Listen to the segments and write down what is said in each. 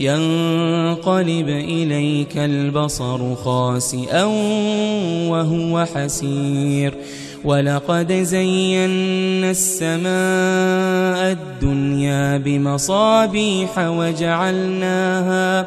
ينقلب إليك البصر خاسئا وهو حسير. ولقد زينا السماء الدنيا بمصابيح وجعلناها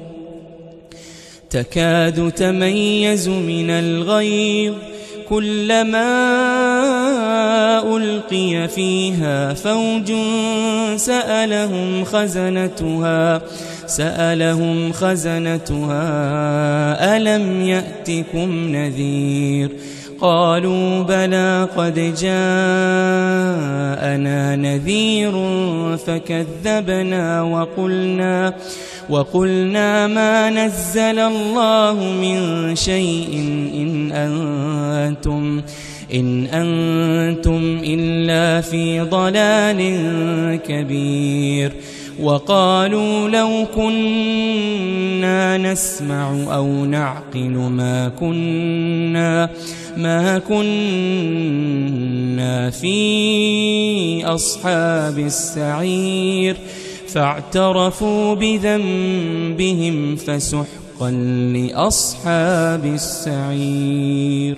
تكاد تميز من الغيظ كلما ألقي فيها فوج سألهم خزنتها سألهم خزنتها ألم يأتكم نذير؟ قالوا بلى قد جاءنا نذير فكذبنا وقلنا وقلنا ما نزل الله من شيء إن أنتم إن أنتم إلا في ضلال كبير وقالوا لو كنا نسمع أو نعقل ما كنا ما كنا في أصحاب السعير فاعترفوا بذنبهم فسحقا لأصحاب السعير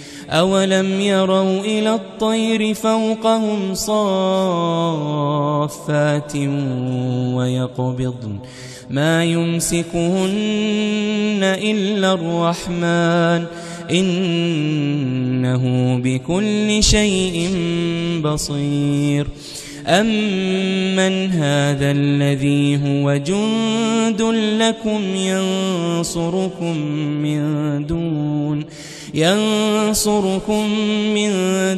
أولم يروا إلى الطير فوقهم صافات ويقبضن ما يمسكهن إلا الرحمن إنه بكل شيء بصير أمن هذا الذي هو جند لكم ينصركم من دون ينصركم من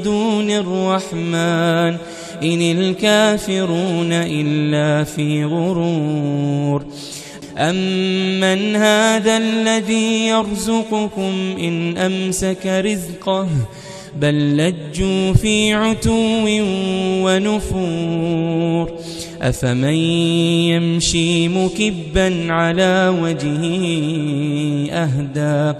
دون الرحمن. إن الكافرون إلا في غرور. أمن هذا الذي يرزقكم إن أمسك رزقه بل لجوا في عتو ونفور. أفمن يمشي مكبا على وجهه أهدى.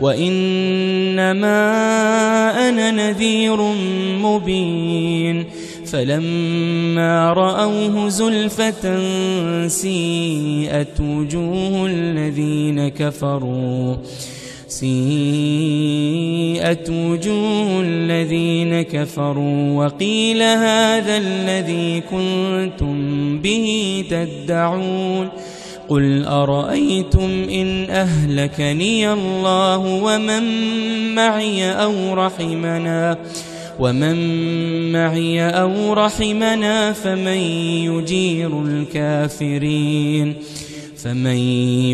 وإنما أنا نذير مبين فلما رأوه زلفة سيئت وجوه الذين كفروا سيئت وجوه الذين كفروا وقيل هذا الذي كنتم به تدعون قل أرأيتم إن أهلكني الله ومن معي أو رحمنا ومن معي أو رحمنا فمن يجير الكافرين فمن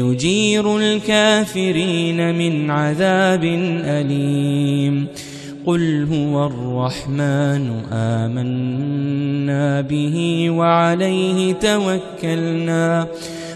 يجير الكافرين من عذاب أليم قل هو الرحمن آمنا به وعليه توكلنا